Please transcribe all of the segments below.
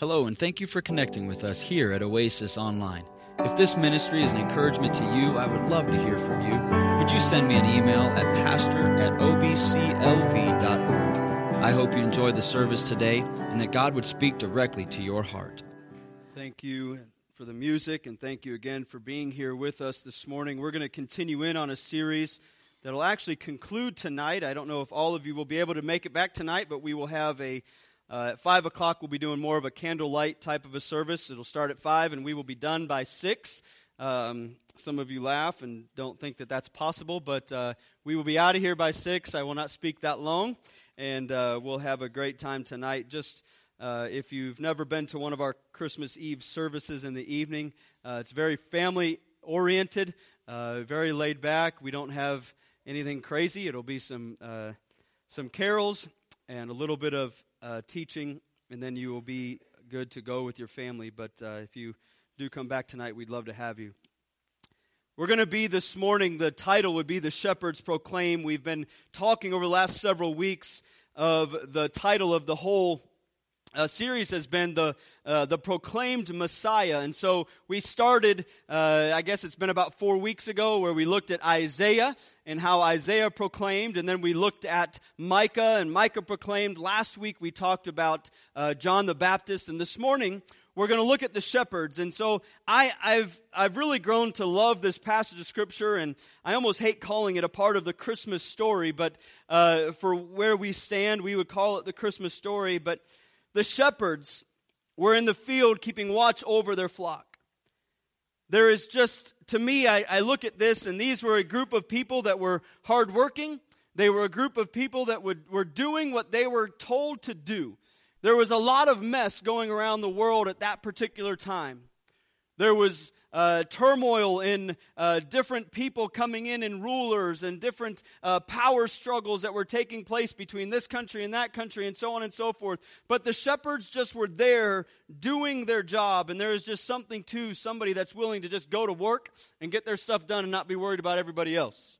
Hello, and thank you for connecting with us here at Oasis Online. If this ministry is an encouragement to you, I would love to hear from you. Would you send me an email at pastor at obclv.org? I hope you enjoyed the service today and that God would speak directly to your heart. Thank you for the music, and thank you again for being here with us this morning. We're going to continue in on a series that'll actually conclude tonight. I don't know if all of you will be able to make it back tonight, but we will have a uh, at 5 o'clock, we'll be doing more of a candlelight type of a service. It'll start at 5, and we will be done by 6. Um, some of you laugh and don't think that that's possible, but uh, we will be out of here by 6. I will not speak that long, and uh, we'll have a great time tonight. Just uh, if you've never been to one of our Christmas Eve services in the evening, uh, it's very family oriented, uh, very laid back. We don't have anything crazy. It'll be some, some carols and a little bit of uh, teaching, and then you will be good to go with your family. But uh, if you do come back tonight, we'd love to have you. We're going to be this morning, the title would be The Shepherds Proclaim. We've been talking over the last several weeks of the title of the whole uh, series has been the uh, the proclaimed Messiah, and so we started. Uh, I guess it's been about four weeks ago where we looked at Isaiah and how Isaiah proclaimed, and then we looked at Micah and Micah proclaimed. Last week we talked about uh, John the Baptist, and this morning we're going to look at the shepherds. And so I, have I've really grown to love this passage of Scripture, and I almost hate calling it a part of the Christmas story, but uh, for where we stand, we would call it the Christmas story. But the shepherds were in the field keeping watch over their flock. There is just, to me, I, I, look at this, and these were a group of people that were hardworking. They were a group of people that would, were doing what they were told to do. There was a lot of mess going around the world at that particular time. There was uh, turmoil in uh, different people coming in and rulers and different uh, power struggles that were taking place between this country and that country and so on and so forth. But the shepherds just were there doing their job, and there is just something to somebody that's willing to just go to work and get their stuff done and not be worried about everybody else.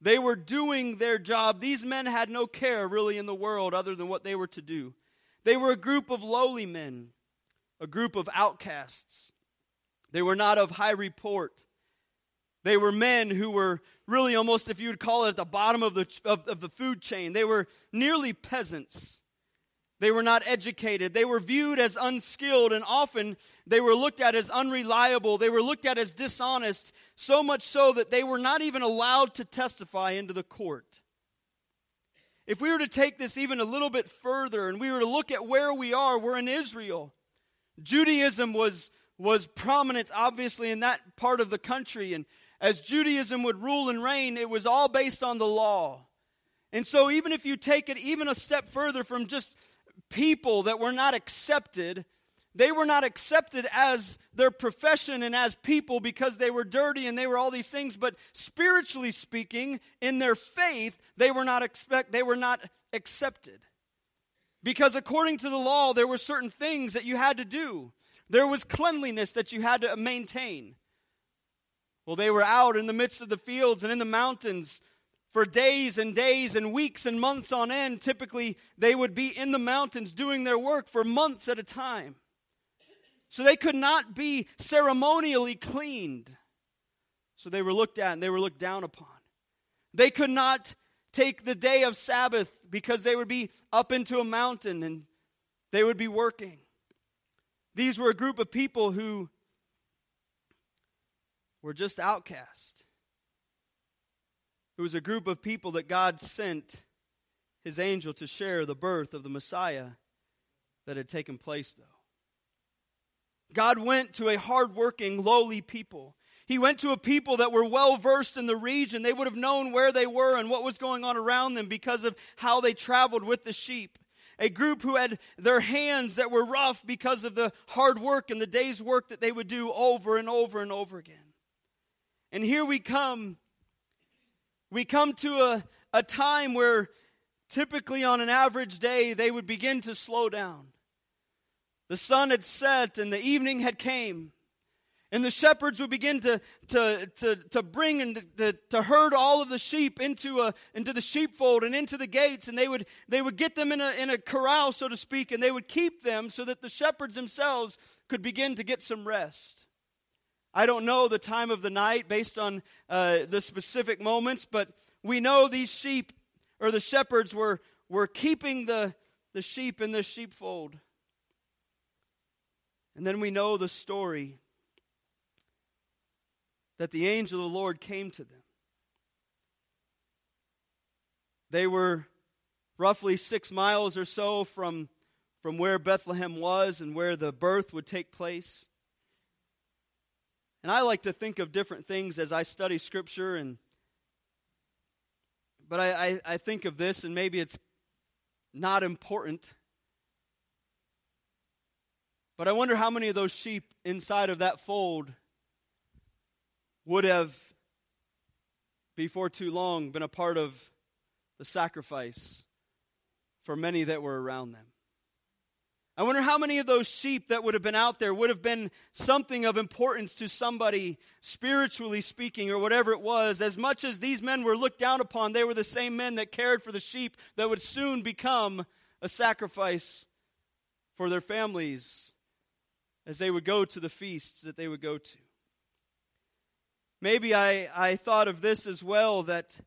They were doing their job. These men had no care really in the world other than what they were to do. They were a group of lowly men, a group of outcasts. They were not of high report. They were men who were really almost, if you would call it, at the bottom of the, of, of, the food chain. They were nearly peasants. They were not educated. They were viewed as unskilled, and often they were looked at as unreliable. They were looked at as dishonest, so much so that they were not even allowed to testify into the court. If we were to take this even a little bit further and we were to look at where we are, we're in Israel. Judaism was was prominent, obviously, in that part of the country. And as Judaism would rule and reign, it was all based on the law. And so, even if you take it even a step further from just people that were not accepted, they were not accepted as their profession and as people because they were dirty and they were all these things. But spiritually speaking, in their faith, they were not expect they were not accepted. Because according to the law, there were certain things that you had to do. There was cleanliness that you had to maintain. Well, they were out in the midst of the fields and in the mountains for days and days and weeks and months on end. Typically, they would be in the mountains doing their work for months at a time. So they could not be ceremonially cleaned. So they were looked at and they were looked down upon. They could not take the day of Sabbath because they would be up into a mountain and they would be working. These were a group of people who were just outcast. It was a group of people that God sent his angel to share the birth of the Messiah that had taken place, though. God went to a hardworking, lowly people. He went to a people that were well versed in the region. They would have known where they were and what was going on around them because of how they traveled with the sheep a group who had their hands that were rough because of the hard work and the day's work that they would do over and over and over again. And here we come. We come to a, a time where typically on an average day they would begin to slow down. The sun had set and the evening had came. And the shepherds would begin to, to, to, to bring and to, to herd all of the sheep into, a, into the sheepfold and into the gates. And they would, they would get them in a, in a corral, so to speak, and they would keep them so that the shepherds themselves could begin to get some rest. I don't know the time of the night based on uh, the specific moments, but we know these sheep or the shepherds were, were keeping the, the sheep in the sheepfold. And then we know the story that the angel of the Lord came to them. They were roughly six miles or so from, from where Bethlehem was and where the birth would take place. And I like to think of different things as I study Scripture, and but I, I, I think of this, and maybe it's not important. But I wonder how many of those sheep inside of that fold would have, before too long, been a part of the sacrifice for many that were around them. I wonder how many of those sheep that would have been out there would have been something of importance to somebody, spiritually speaking, or whatever it was. As much as these men were looked down upon, they were the same men that cared for the sheep that would soon become a sacrifice for their families as they would go to the feasts that they would go to. Maybe I, I thought of this as well that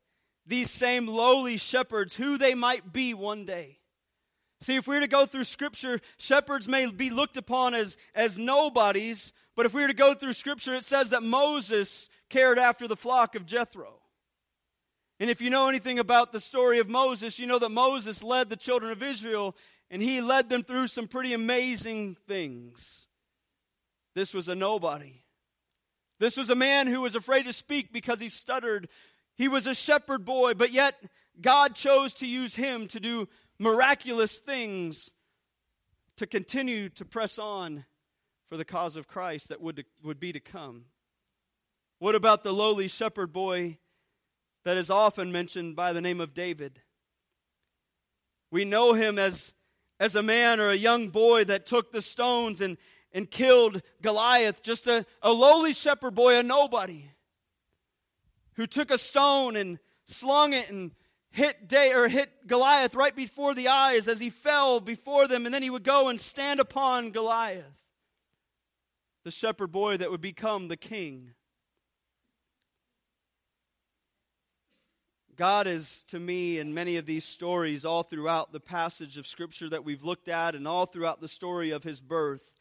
these same lowly shepherds, who they might be one day. See, if we were to go through Scripture, shepherds may be looked upon as, as nobodies, but if we were to go through Scripture, it says that Moses cared after the flock of Jethro. And if you know anything about the story of Moses, you know that Moses led the children of Israel and he led them through some pretty amazing things. This was a nobody. This was a man who was afraid to speak because he stuttered. He was a shepherd boy, but yet God chose to use him to do miraculous things to continue to press on for the cause of Christ that would, would be to come. What about the lowly shepherd boy that is often mentioned by the name of David? We know him as, as a man or a young boy that took the stones and, and killed Goliath, just a, a lowly shepherd boy, a nobody, who took a stone and slung it and hit day or hit Goliath right before the eyes as he fell before them, and then he would go and stand upon Goliath, the shepherd boy that would become the king. God is to me in many of these stories, all throughout the passage of Scripture that we've looked at, and all throughout the story of his birth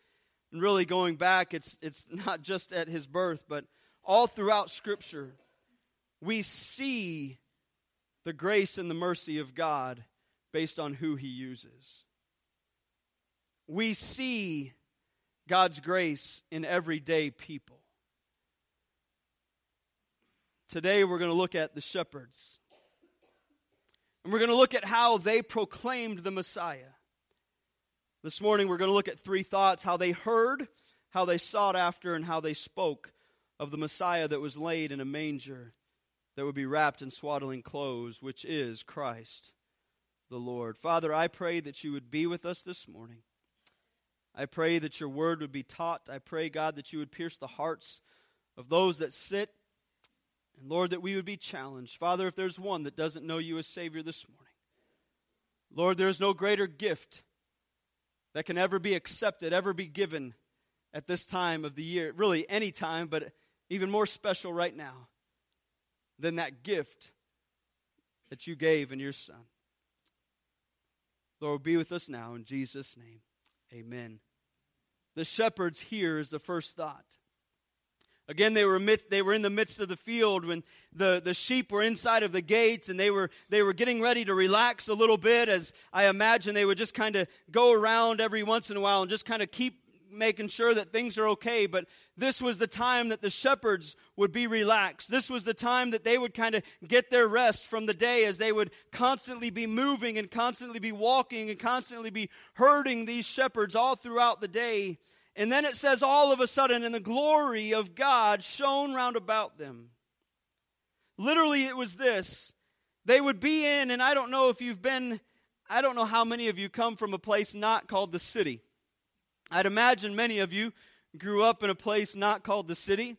really going back, it's, it's not just at his birth, but all throughout Scripture, we see the grace and the mercy of God based on who he uses. We see God's grace in everyday people. Today, we're going to look at the shepherds. And we're going to look at how they proclaimed the Messiah. This morning, we're going to look at three thoughts how they heard, how they sought after, and how they spoke of the Messiah that was laid in a manger that would be wrapped in swaddling clothes, which is Christ the Lord. Father, I pray that you would be with us this morning. I pray that your word would be taught. I pray, God, that you would pierce the hearts of those that sit. And Lord, that we would be challenged. Father, if there's one that doesn't know you as Savior this morning, Lord, there is no greater gift that can ever be accepted, ever be given at this time of the year, really any time, but even more special right now than that gift that you gave in your Son. Lord, be with us now in Jesus' name. Amen. The shepherds here is the first thought. Again, they were, amidst, they were in the midst of the field when the, the sheep were inside of the gates and they were, they were getting ready to relax a little bit as I imagine they would just kind of go around every once in a while and just kind of keep making sure that things are okay. But this was the time that the shepherds would be relaxed. This was the time that they would kind of get their rest from the day as they would constantly be moving and constantly be walking and constantly be herding these shepherds all throughout the day. And then it says, all of a sudden, and the glory of God shone round about them. Literally, it was this. They would be in, and I don't know if you've been, I don't know how many of you come from a place not called the city. I'd imagine many of you grew up in a place not called the city.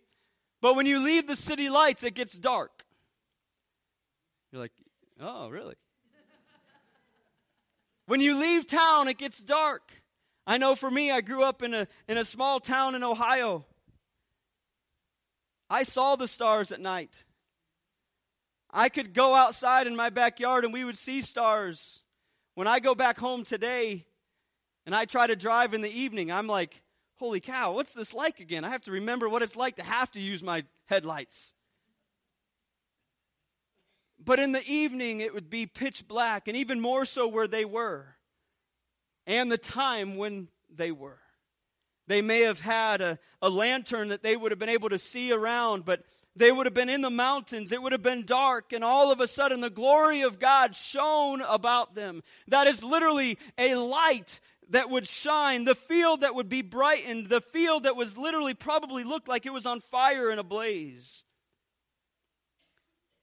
But when you leave the city lights, it gets dark. You're like, oh, really? when you leave town, it gets dark. I know for me, I grew up in a, in a small town in Ohio. I saw the stars at night. I could go outside in my backyard and we would see stars. When I go back home today and I try to drive in the evening, I'm like, holy cow, what's this like again? I have to remember what it's like to have to use my headlights. But in the evening, it would be pitch black, and even more so where they were, and the time when they were. They may have had a, a lantern that they would have been able to see around, but they would have been in the mountains. It would have been dark, and all of a sudden, the glory of God shone about them. That is literally a light that would shine, the field that would be brightened, the field that was literally probably looked like it was on fire and ablaze.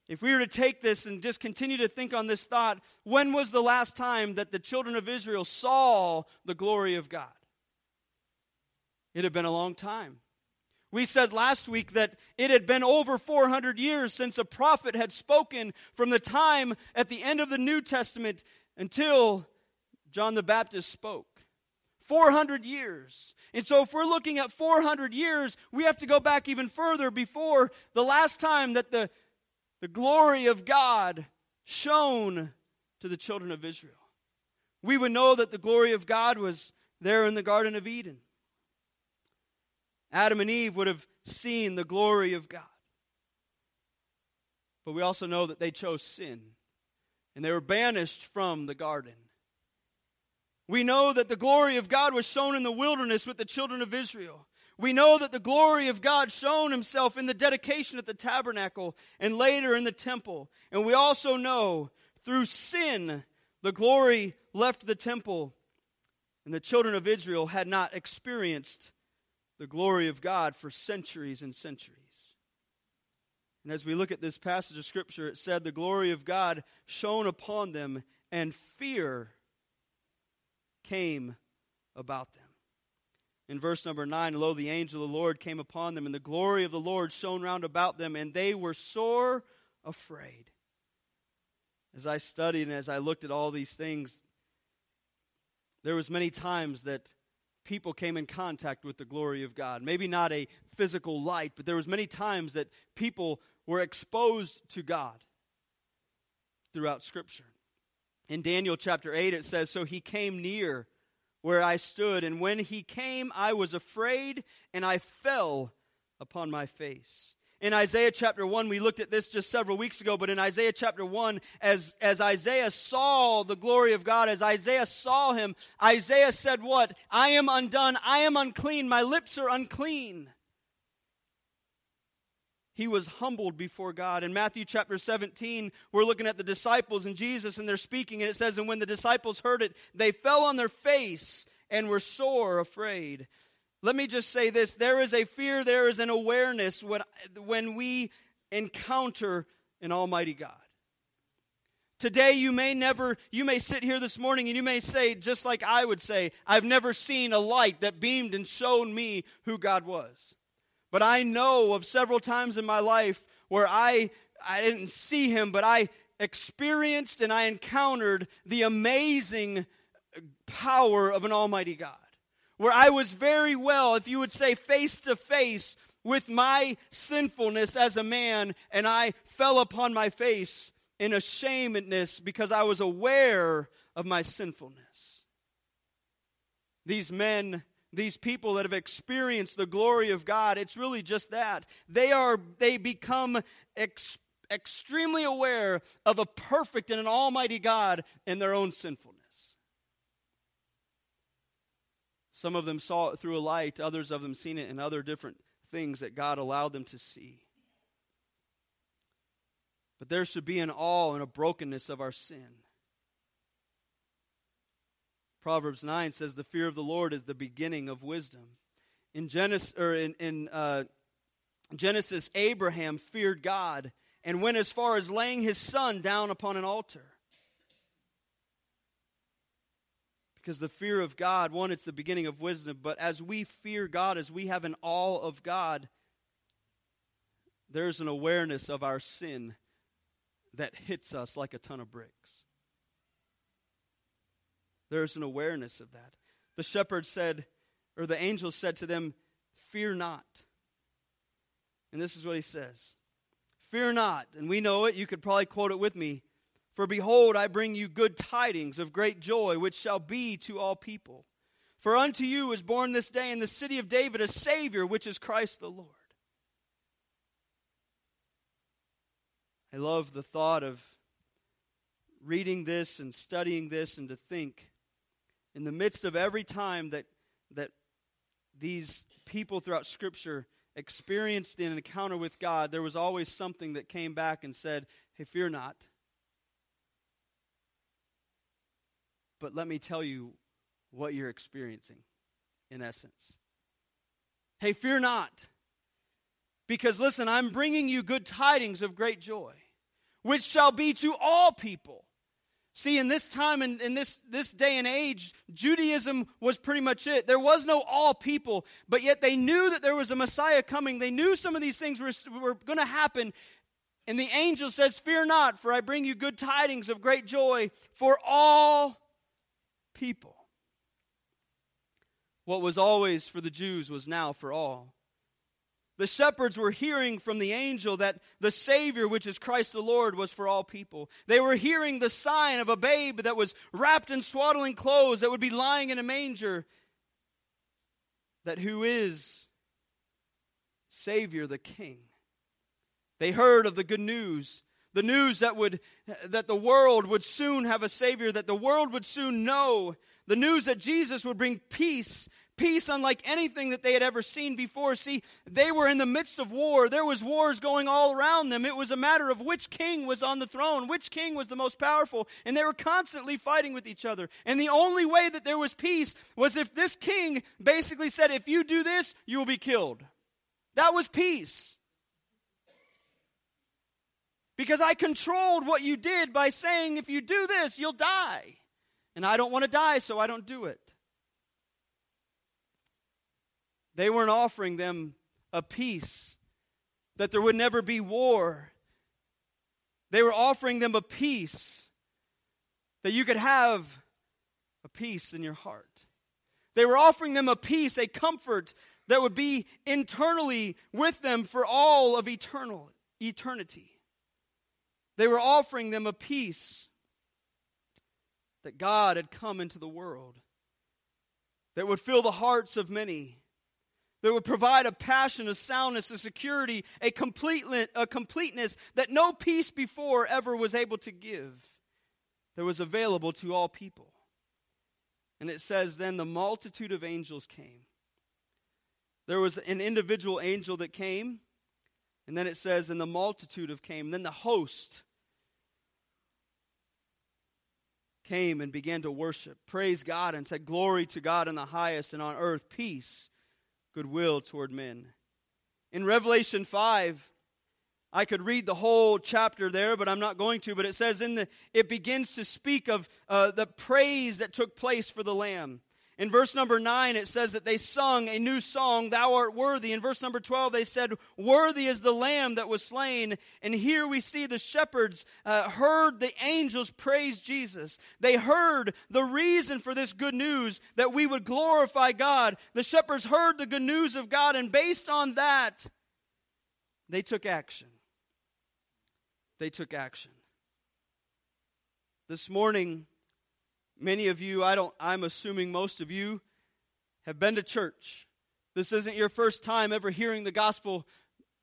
If we were to take this and just continue to think on this thought, when was the last time that the children of Israel saw the glory of God? It had been a long time. We said last week that it had been over 400 years since a prophet had spoken from the time at the end of the New Testament until John the Baptist spoke. 400 years. And so, if we're looking at 400 years, we have to go back even further before the last time that the, the glory of God shone to the children of Israel. We would know that the glory of God was there in the Garden of Eden. Adam and Eve would have seen the glory of God. But we also know that they chose sin and they were banished from the garden. We know that the glory of God was shown in the wilderness with the children of Israel. We know that the glory of God shone himself in the dedication at the tabernacle and later in the temple. And we also know through sin, the glory left the temple, and the children of Israel had not experienced the glory of God for centuries and centuries. And as we look at this passage of Scripture, it said, The glory of God shone upon them, and fear came about them. In verse number 9, lo, the angel of the Lord came upon them, and the glory of the Lord shone round about them, and they were sore afraid. As I studied and as I looked at all these things, there was many times that people came in contact with the glory of God. Maybe not a physical light, but there was many times that people were exposed to God throughout scripture. In Daniel chapter 8, it says, So he came near where I stood, and when he came, I was afraid, and I fell upon my face. In Isaiah chapter 1, we looked at this just several weeks ago, but in Isaiah chapter 1, as, as Isaiah saw the glory of God, as Isaiah saw him, Isaiah said, What? I am undone, I am unclean, my lips are unclean he was humbled before God. In Matthew chapter 17, we're looking at the disciples and Jesus, and they're speaking, and it says, And when the disciples heard it, they fell on their face and were sore afraid. Let me just say this there is a fear, there is an awareness when, when we encounter an Almighty God. Today, you may never, you may sit here this morning and you may say, just like I would say, I've never seen a light that beamed and showed me who God was. But I know of several times in my life where I, I didn't see him, but I experienced and I encountered the amazing power of an Almighty God. Where I was very well, if you would say, face to face with my sinfulness as a man, and I fell upon my face in ashamedness because I was aware of my sinfulness. These men these people that have experienced the glory of God, it's really just that. They are they become ex- extremely aware of a perfect and an almighty God and their own sinfulness. Some of them saw it through a light, others of them seen it in other different things that God allowed them to see. But there should be an awe and a brokenness of our sin. Proverbs 9 says, The fear of the Lord is the beginning of wisdom. In Genesis, or in, in uh, Genesis, Abraham feared God and went as far as laying his son down upon an altar. Because the fear of God, one, it's the beginning of wisdom, but as we fear God, as we have an awe of God, there's an awareness of our sin that hits us like a ton of bricks. There's an awareness of that. The shepherd said, or the angel said to them, Fear not. And this is what he says Fear not. And we know it. You could probably quote it with me. For behold, I bring you good tidings of great joy, which shall be to all people. For unto you is born this day in the city of David a Savior, which is Christ the Lord. I love the thought of reading this and studying this and to think in the midst of every time that, that these people throughout Scripture experienced an encounter with God, there was always something that came back and said, Hey, fear not. But let me tell you what you're experiencing, in essence. Hey, fear not. Because listen, I'm bringing you good tidings of great joy, which shall be to all people. See, in this time and in, in, this, this day and age, Judaism was pretty much it. There was no all people, but yet they knew that there was a Messiah coming. They knew some of these things were, were going to happen. And the angel says, Fear not, for I bring you good tidings of great joy for all people. What was always for the Jews was now for all. The shepherds were hearing from the angel that the Savior, which is Christ the Lord, was for all people. They were hearing the sign of a babe that was wrapped in swaddling clothes, that would be lying in a manger, that who is Savior, the King. They heard of the good news the news that would that the world would soon have a savior that the world would soon know the news that jesus would bring peace peace unlike anything that they had ever seen before. See they were in the midst of war. There was wars going all around them. It was a matter of which king was on the throne which king was the most powerful and they were constantly fighting with each other. And the only way that there was peace was if this king basically said if you do this you will be killed. That was peace. Because I controlled what you did by saying, if you do this, you'll die. And I don't want to die, so I don't do it. They weren't offering them a peace, that there would never be war. They were offering them a peace that you could have a peace in your heart. They were offering them a peace, a comfort that would be internally with them for all of eternal eternity. They were offering them a peace that God had come into the world, that would fill the hearts of many, that would provide a passion, a soundness, a security, a, complete, a completeness that no peace before ever was able to give, that was available to all people. And it says, Then the multitude of angels came. There was an individual angel that came and then it says, and the multitude of came. Then the host came and began to worship, praise God, and said, Glory to God in the highest, and on earth peace, goodwill toward men. In Revelation 5, I could read the whole chapter there, but I'm not going to. But it says in the, it begins to speak of uh, the praise that took place for the Lamb. In verse number 9, it says that they sung a new song, Thou art worthy. In verse number 12, they said, Worthy is the Lamb that was slain. And here we see the shepherds uh, heard the angels praise Jesus. They heard the reason for this good news that we would glorify God. The shepherds heard the good news of God, and based on that, they took action. They took action. This morning, Many of you, I don't I'm assuming most of you have been to church. This isn't your first time ever hearing the gospel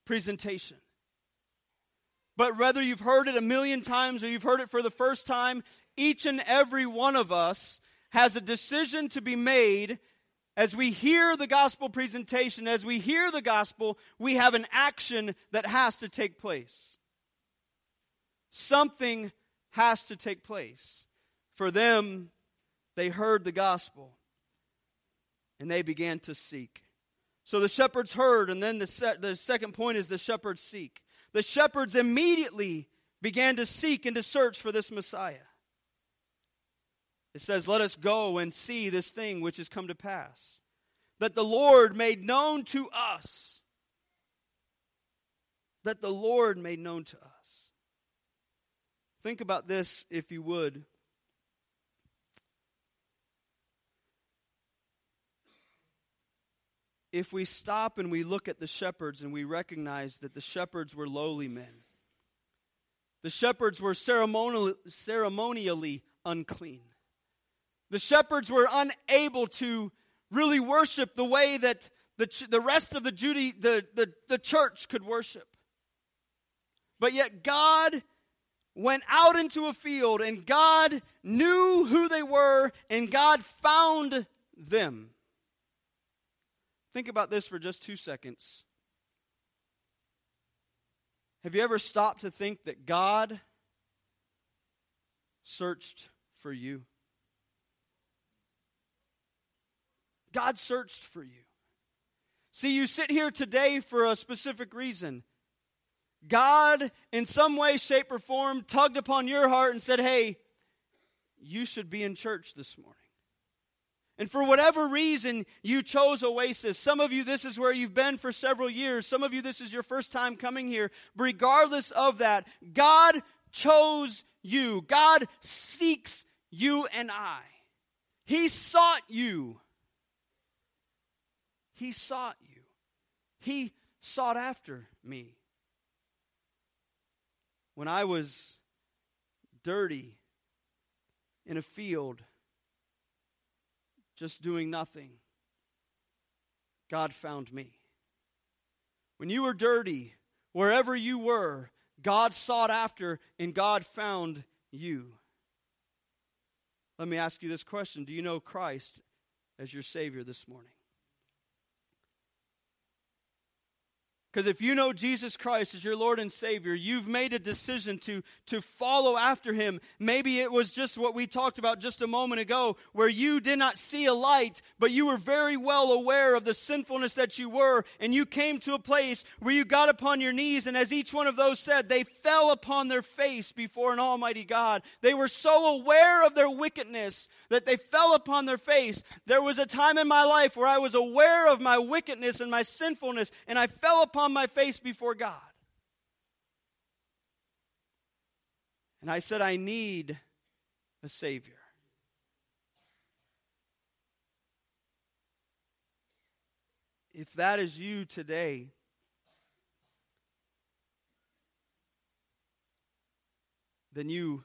presentation. But whether you've heard it a million times or you've heard it for the first time, each and every one of us has a decision to be made as we hear the gospel presentation, as we hear the gospel, we have an action that has to take place. Something has to take place. For them, they heard the gospel and they began to seek. So the shepherds heard, and then the, se- the second point is the shepherds seek. The shepherds immediately began to seek and to search for this Messiah. It says, Let us go and see this thing which has come to pass, that the Lord made known to us. That the Lord made known to us. Think about this, if you would. If we stop and we look at the shepherds and we recognize that the shepherds were lowly men, the shepherds were ceremonially, ceremonially unclean. The shepherds were unable to really worship the way that the, the rest of the, Judy, the, the, the church could worship. But yet, God went out into a field and God knew who they were and God found them. Think about this for just two seconds. Have you ever stopped to think that God searched for you? God searched for you. See, you sit here today for a specific reason. God, in some way, shape, or form, tugged upon your heart and said, Hey, you should be in church this morning. And for whatever reason, you chose Oasis. Some of you, this is where you've been for several years. Some of you, this is your first time coming here. Regardless of that, God chose you. God seeks you and I. He sought you. He sought you. He sought after me. When I was dirty in a field, just doing nothing, God found me. When you were dirty, wherever you were, God sought after and God found you. Let me ask you this question Do you know Christ as your Savior this morning? Because if you know Jesus Christ as your Lord and Savior, you've made a decision to, to follow after Him. Maybe it was just what we talked about just a moment ago, where you did not see a light, but you were very well aware of the sinfulness that you were, and you came to a place where you got upon your knees, and as each one of those said, they fell upon their face before an Almighty God. They were so aware of their wickedness that they fell upon their face. There was a time in my life where I was aware of my wickedness and my sinfulness, and I fell upon upon my face before God. And I said, I need a Savior. If that is you today, then you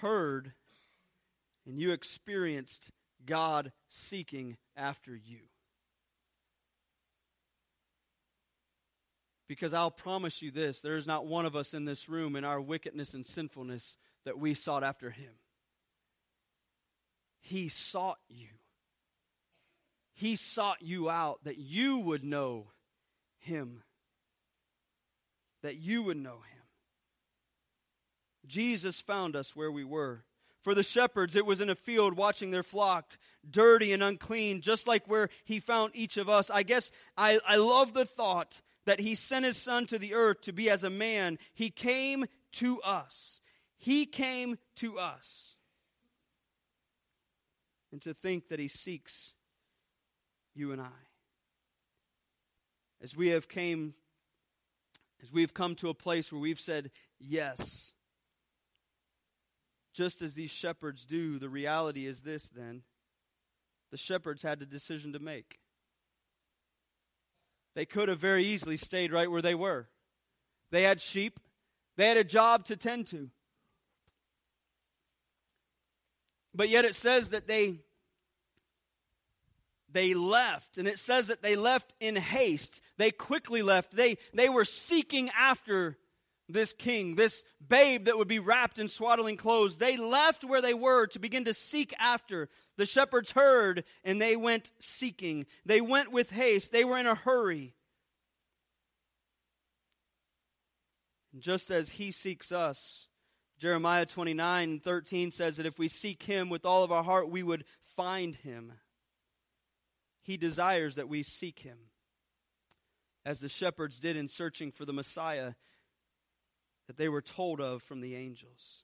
heard and you experienced God seeking after you. Because I'll promise you this there is not one of us in this room in our wickedness and sinfulness that we sought after him. He sought you. He sought you out that you would know him. That you would know him. Jesus found us where we were. For the shepherds, it was in a field watching their flock, dirty and unclean, just like where he found each of us. I guess I, I love the thought that he sent his son to the earth to be as a man. He came to us. He came to us. And to think that he seeks you and I. As we have came as we've come to a place where we've said yes. Just as these shepherds do, the reality is this then. The shepherds had a decision to make. They could have very easily stayed right where they were. They had sheep, they had a job to tend to. But yet it says that they they left and it says that they left in haste they quickly left they they were seeking after this king this babe that would be wrapped in swaddling clothes they left where they were to begin to seek after the shepherds heard and they went seeking they went with haste they were in a hurry just as he seeks us. Jeremiah 29 13 says that if we seek him with all of our heart, we would find him. He desires that we seek him, as the shepherds did in searching for the Messiah that they were told of from the angels.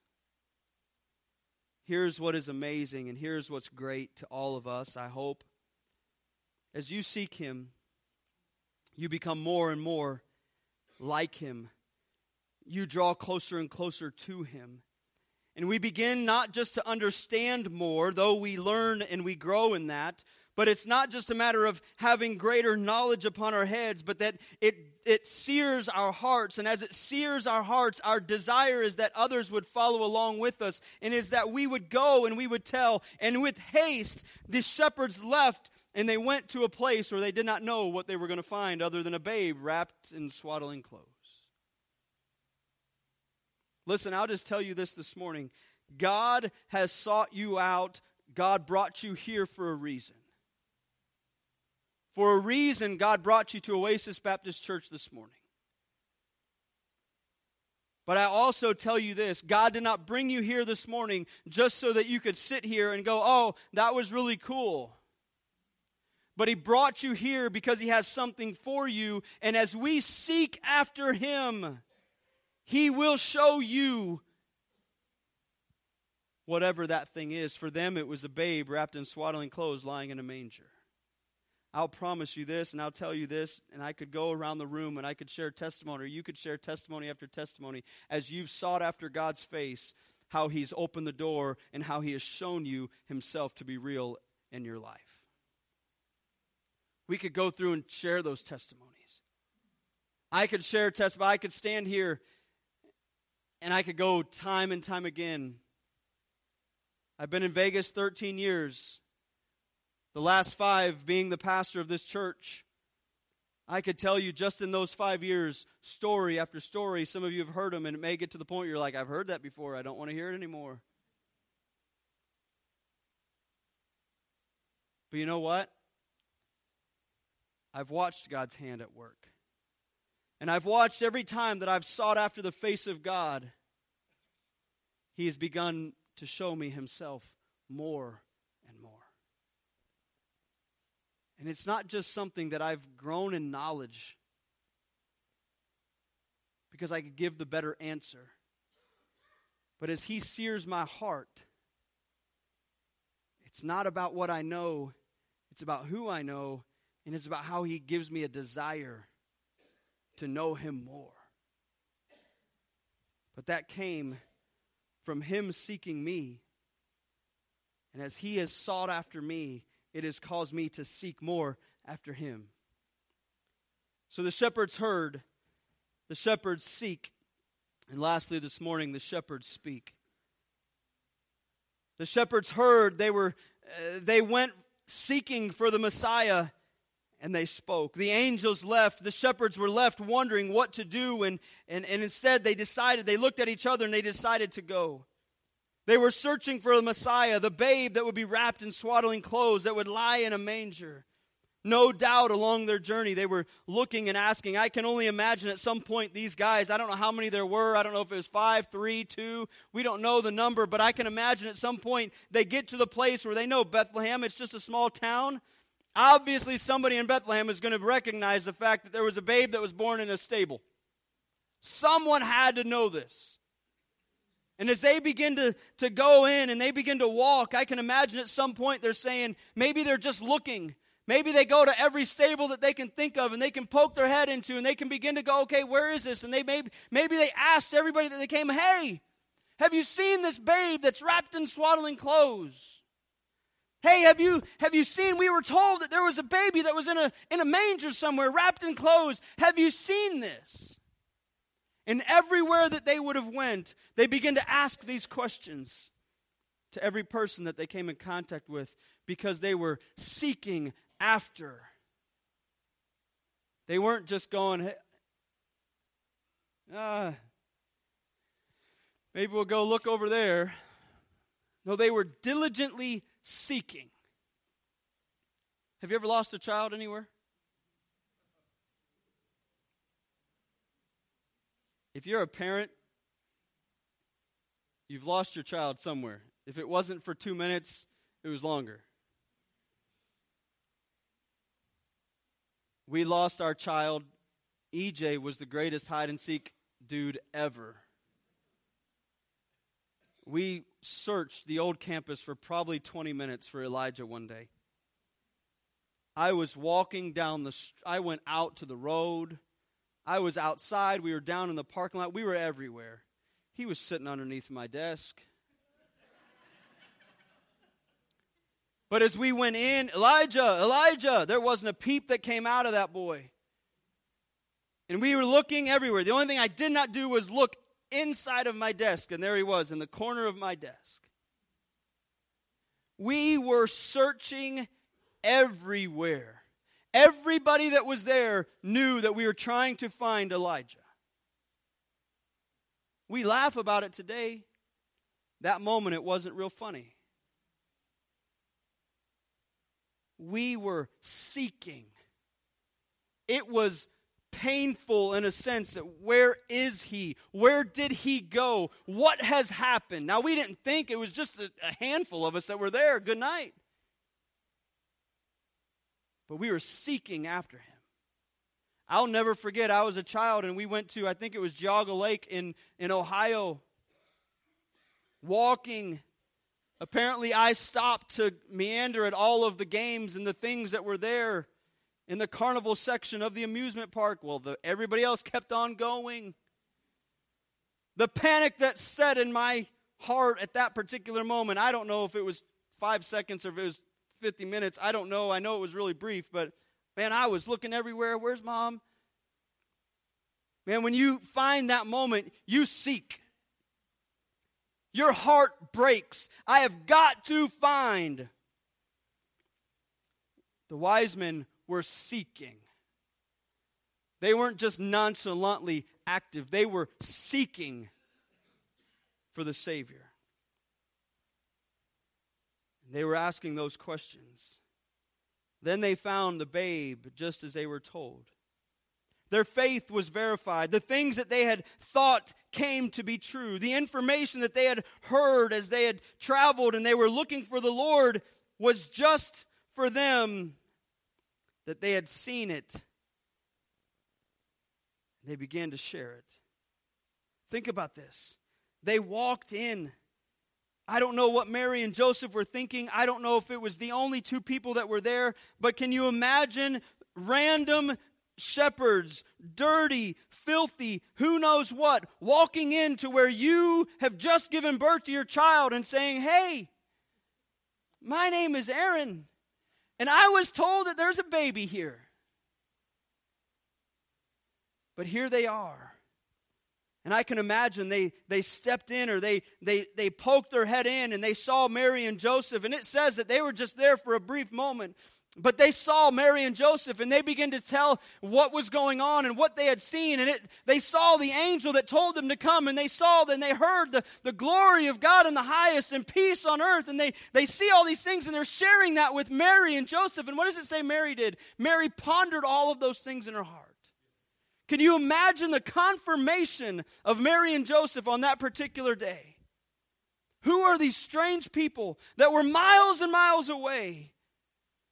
here's what is amazing and here's what's great to all of us, I hope. As you seek Him, you become more and more like Him. You draw closer and closer to Him. And we begin not just to understand more, though we learn and we grow in that, but it's not just a matter of having greater knowledge upon our heads, but that it, it sears our hearts. And as it sears our hearts, our desire is that others would follow along with us, and is that we would go and we would tell. And with haste, the shepherds left and they went to a place where they did not know what they were going to find other than a babe wrapped in swaddling clothes. Listen, I'll just tell you this this morning. God has sought you out. God brought you here for a reason. For a reason, God brought you to Oasis Baptist Church this morning. But I also tell you this God did not bring you here this morning just so that you could sit here and go, oh, that was really cool. But He brought you here because He has something for you. And as we seek after Him, He will show you whatever that thing is. For them, it was a babe wrapped in swaddling clothes lying in a manger. I'll promise you this, and I'll tell you this, and I could go around the room and I could share testimony, or you could share testimony after testimony as you've sought after God's face, how He's opened the door and how He has shown you Himself to be real in your life. We could go through and share those testimonies. I could share testimony. I could stand here and I could go time and time again. I've been in Vegas 13 years the last five being the pastor of this church. I could tell you just in those five years, story after story. Some of you have heard them, and it may get to the point you're like, I've heard that before. I don't want to hear it anymore. But you know what? I've watched God's hand at work. And I've watched every time that I've sought after the face of God, He has begun to show me Himself more And it's not just something that I've grown in knowledge because I could give the better answer. But as He sears my heart, it's not about what I know, it's about who I know, and it's about how He gives me a desire to know Him more. But that came from Him seeking me. And as He has sought after me, it has caused me to seek more after him. So the shepherds heard, the shepherds seek, and lastly this morning, the shepherds speak. The shepherds heard, they were uh, they went seeking for the Messiah and they spoke. The angels left. The shepherds were left wondering what to do, and, and, and instead they decided, they looked at each other and they decided to go. They were searching for the Messiah, the babe that would be wrapped in swaddling clothes, that would lie in a manger. No doubt along their journey, they were looking and asking. I can only imagine at some point these guys, I don't know how many there were. I don't know if it was five, three, two. We don't know the number, but I can imagine at some point they get to the place where they know Bethlehem, it's just a small town. Obviously, somebody in Bethlehem is going to recognize the fact that there was a babe that was born in a stable. Someone had to know this. And as they begin to, to go in and they begin to walk, I can imagine at some point they're saying, maybe they're just looking. Maybe they go to every stable that they can think of and they can poke their head into and they can begin to go, okay, where is this? And they maybe, maybe they asked everybody that they came, hey, have you seen this babe that's wrapped in swaddling clothes? Hey, have you have you seen we were told that there was a baby that was in a in a manger somewhere wrapped in clothes? Have you seen this? And everywhere that they would have went, they begin to ask these questions to every person that they came in contact with because they were seeking after. They weren't just going, hey, ah, maybe we'll go look over there. No, they were diligently seeking. Have you ever lost a child anywhere? If you're a parent, you've lost your child somewhere. If it wasn't for two minutes, it was longer. We lost our child. EJ was the greatest hide and seek dude ever. we searched the old campus for probably 20 minutes for Elijah one day. I was walking down the I went out to the road. I was outside, we were down in the parking lot, we were everywhere. He was sitting underneath my desk. But as we went in, Elijah, Elijah, there wasn't a peep that came out of that boy. And we were looking everywhere. The only thing I did not do was look inside of my desk, and there he was in the corner of my desk. We were searching everywhere. Everybody that was there knew that we were trying to find Elijah. We laugh about it today. That moment, it wasn't real funny. we were seeking. It was painful in a sense that where is he? Where did he go? What has happened? Now, we didn't think it was just a, handful of us that were there. Good night. But we were seeking after him. I'll never forget, I was a child and we went to, I think it was Geauga Lake in, in Ohio, walking Apparently, I stopped to meander at all of the games and the things that were there in the carnival section of the amusement park. Well, the, everybody else kept on going. The panic that set in my heart at that particular moment, I don't know if it was five seconds or if it was 50 minutes. I don't know. I know it was really brief, but man, I was looking everywhere. Where's mom? Man, when you find that moment, you seek. Your heart breaks. I have got to find. The wise men were seeking. They weren't just nonchalantly active, they were seeking for the Savior. They were asking those questions. Then they found the babe just as they were told. Their faith was verified. The things that they had thought came to be true. The information that they had heard as they had traveled and they were looking for the Lord was just for them that they had seen it. They began to share it. Think about this. They walked in. I don't know what Mary and Joseph were thinking. I don't know if it was the only two people that were there, but can you imagine random shepherds, dirty, filthy, who knows what, walking into where you have just given birth to your child and saying, Hey, my name is Aaron, and I was told that there's a baby here. But here they are. And I can imagine they, they stepped in or they, they, they poked their head in and they saw Mary and Joseph. And it says that they were just there for a brief moment. But they saw Mary and Joseph and they began to tell what was going on and what they had seen. And it, they saw the angel that told them to come and they saw and they heard the, the glory of God in the highest and peace on earth. And they, they see all these things and they're sharing that with Mary and Joseph. And what does it say Mary did? Mary pondered all of those things in her heart. Can you imagine the confirmation of Mary and Joseph on that particular day? Who are these strange people that were miles and miles away?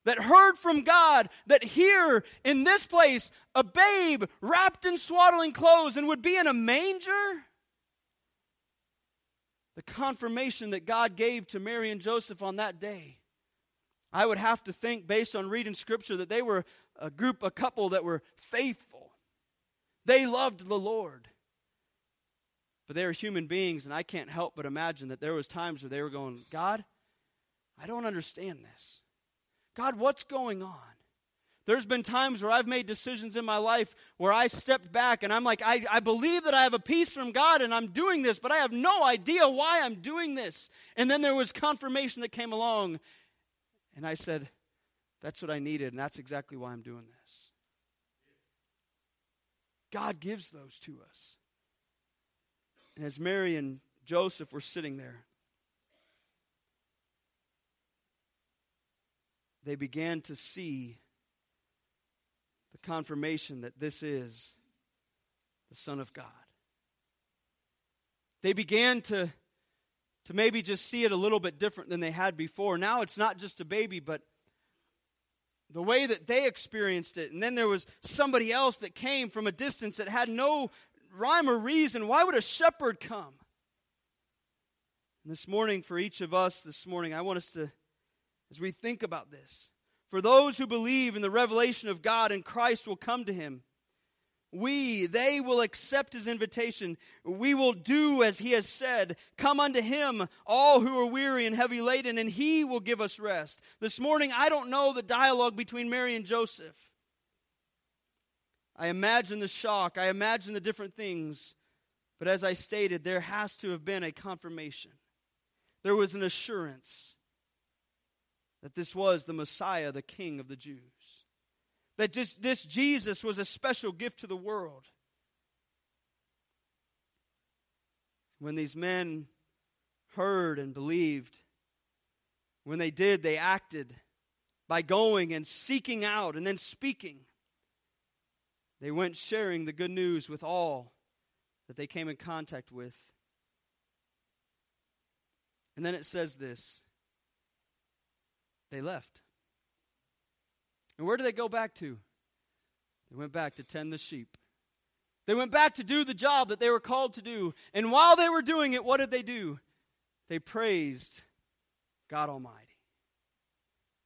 that heard from God that here in this place a babe wrapped in swaddling clothes and would be in a manger? The confirmation that God gave to Mary and Joseph on that day. I would have to think, based on reading scripture, that they were a group, a couple that were faithful. They loved the Lord. But they are human beings, and I can't help but imagine that there was times where they were going, God, I don't understand this. God, what's going on? There's been times where I've made decisions in my life where I stepped back and I'm like, I, I believe that I have a peace from God and I'm doing this, but I have no idea why I'm doing this. And then there was confirmation that came along, and I said, That's what I needed, and that's exactly why I'm doing this. God gives those to us. And as Mary and Joseph were sitting there, they began to see the confirmation that this is the Son of God. They began to, to maybe just see it a little bit different than they had before. Now it's not just a baby, but the way that they experienced it. And then there was somebody else that came from a distance that had no rhyme or reason. Why would a shepherd come? And this morning, for each of us this morning, I want us to, as we think about this, for those who believe in the revelation of God and Christ will come to him, we, they will accept his invitation. We will do as he has said. Come unto him, all who are weary and heavy laden, and he will give us rest. This morning, I don't know the dialogue between Mary and Joseph. I imagine the shock, I imagine the different things. But as I stated, there has to have been a confirmation. There was an assurance that this was the Messiah, the King of the Jews that just this Jesus was a special gift to the world. When these men heard and believed, when they did, they acted by going and seeking out and then speaking. They went sharing the good news with all that they came in contact with. And then it says this they left. And where did they go back to? They went back to tend the sheep. They went back to do the job that they were called to do. And while they were doing it, what did they do? They praised God Almighty.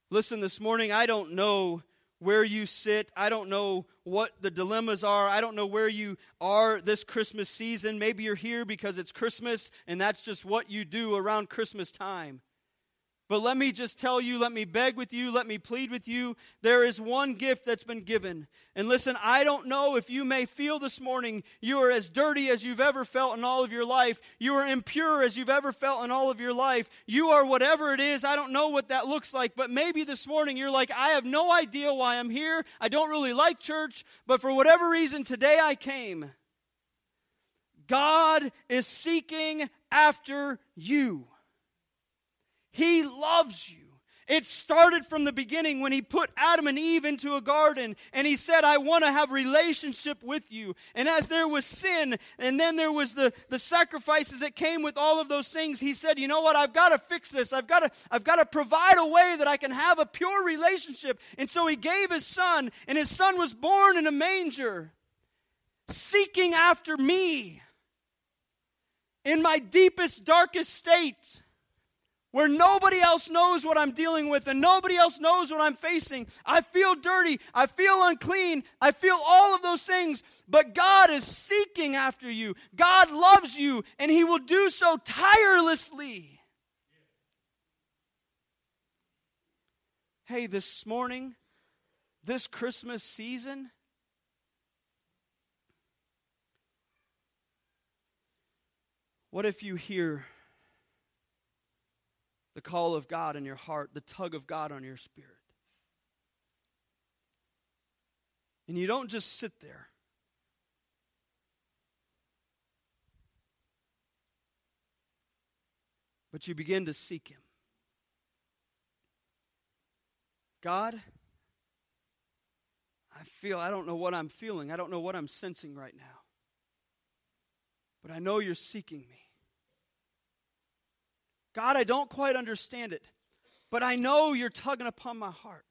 Listen, this morning, I don't know where you sit. I don't know what the dilemmas are. I don't know where you are this Christmas season. Maybe you're here because it's Christmas and that's just what you do around Christmas time. But let me just tell you, let me beg with you, let me plead with you. There is one gift that's been given. And listen, I don't know if you may feel this morning you are as dirty as you've ever felt in all of your life. You are impure as you've ever felt in all of your life. You are whatever it is. I don't know what that looks like. But maybe this morning you're like, I have no idea why I'm here. I don't really like church. But for whatever reason, today I came. God is seeking after you. He loves you. It started from the beginning when he put Adam and Eve into a garden and he said, I want to have relationship with you. And as there was sin and then there was the, the sacrifices that came with all of those things, he said, you know what? I've got to fix this. I've got to, I've got to provide a way that I can have a pure relationship. And so he gave his son and his son was born in a manger seeking after me in my deepest, darkest state where nobody else knows what I'm dealing with and nobody else knows what I'm facing. I feel dirty. I feel unclean. I feel all of those things. But God is seeking after you. God loves you, and He will do so tirelessly. Hey, this morning, this Christmas season, what if you hear the call of God in your heart, the tug of God on your spirit. And you don't just sit there. But you begin to seek Him. God, I feel, I don't know what I'm feeling. I don't know what I'm sensing right now. But I know you're seeking me. God, I don't quite understand it, but I know you're tugging upon my heart.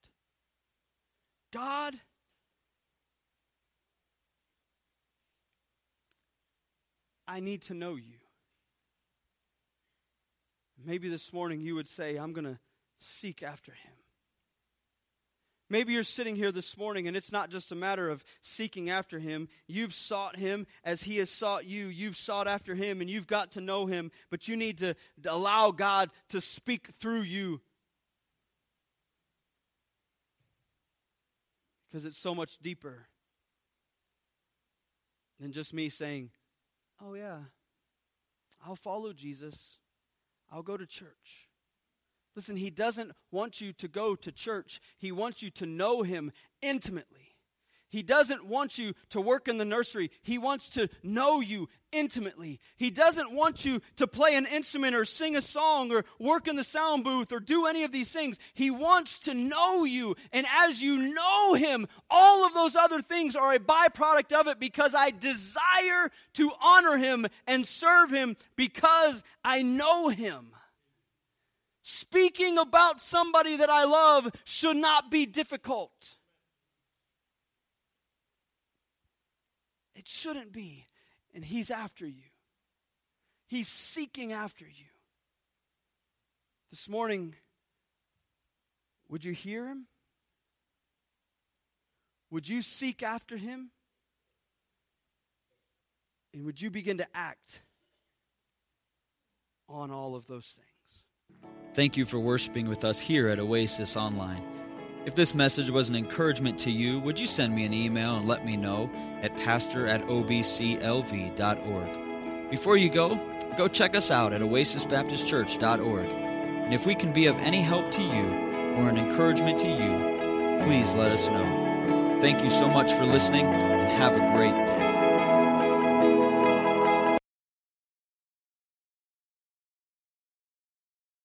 God, I need to know you. Maybe this morning you would say, I'm going to seek after him. Maybe you're sitting here this morning and it's not just a matter of seeking after him. You've sought him as he has sought you. You've sought after him and you've got to know him, but you need to allow God to speak through you. Because it's so much deeper than just me saying, Oh, yeah, I'll follow Jesus, I'll go to church. Listen, he doesn't want you to go to church. He wants you to know him intimately. He doesn't want you to work in the nursery. He wants to know you intimately. He doesn't want you to play an instrument or sing a song or work in the sound booth or do any of these things. He wants to know you. And as you know Him, all of those other things are a byproduct of it because I desire to honor Him and serve Him because I know Him. Speaking about somebody that I love should not be difficult. It shouldn't be. And He's after you, He's seeking after you. This morning, would you hear him? Would you seek after him? And would you begin to act on all of those things? Thank you for worshiping with us here at Oasis Online. If this message was an encouragement to you, would you send me an email and let me know at pastor at obclv.org? Before you go, go check us out at oasisbaptistchurch.org. And if we can be of any help to you or an encouragement to you, please let us know. Thank you so much for listening and have a great day.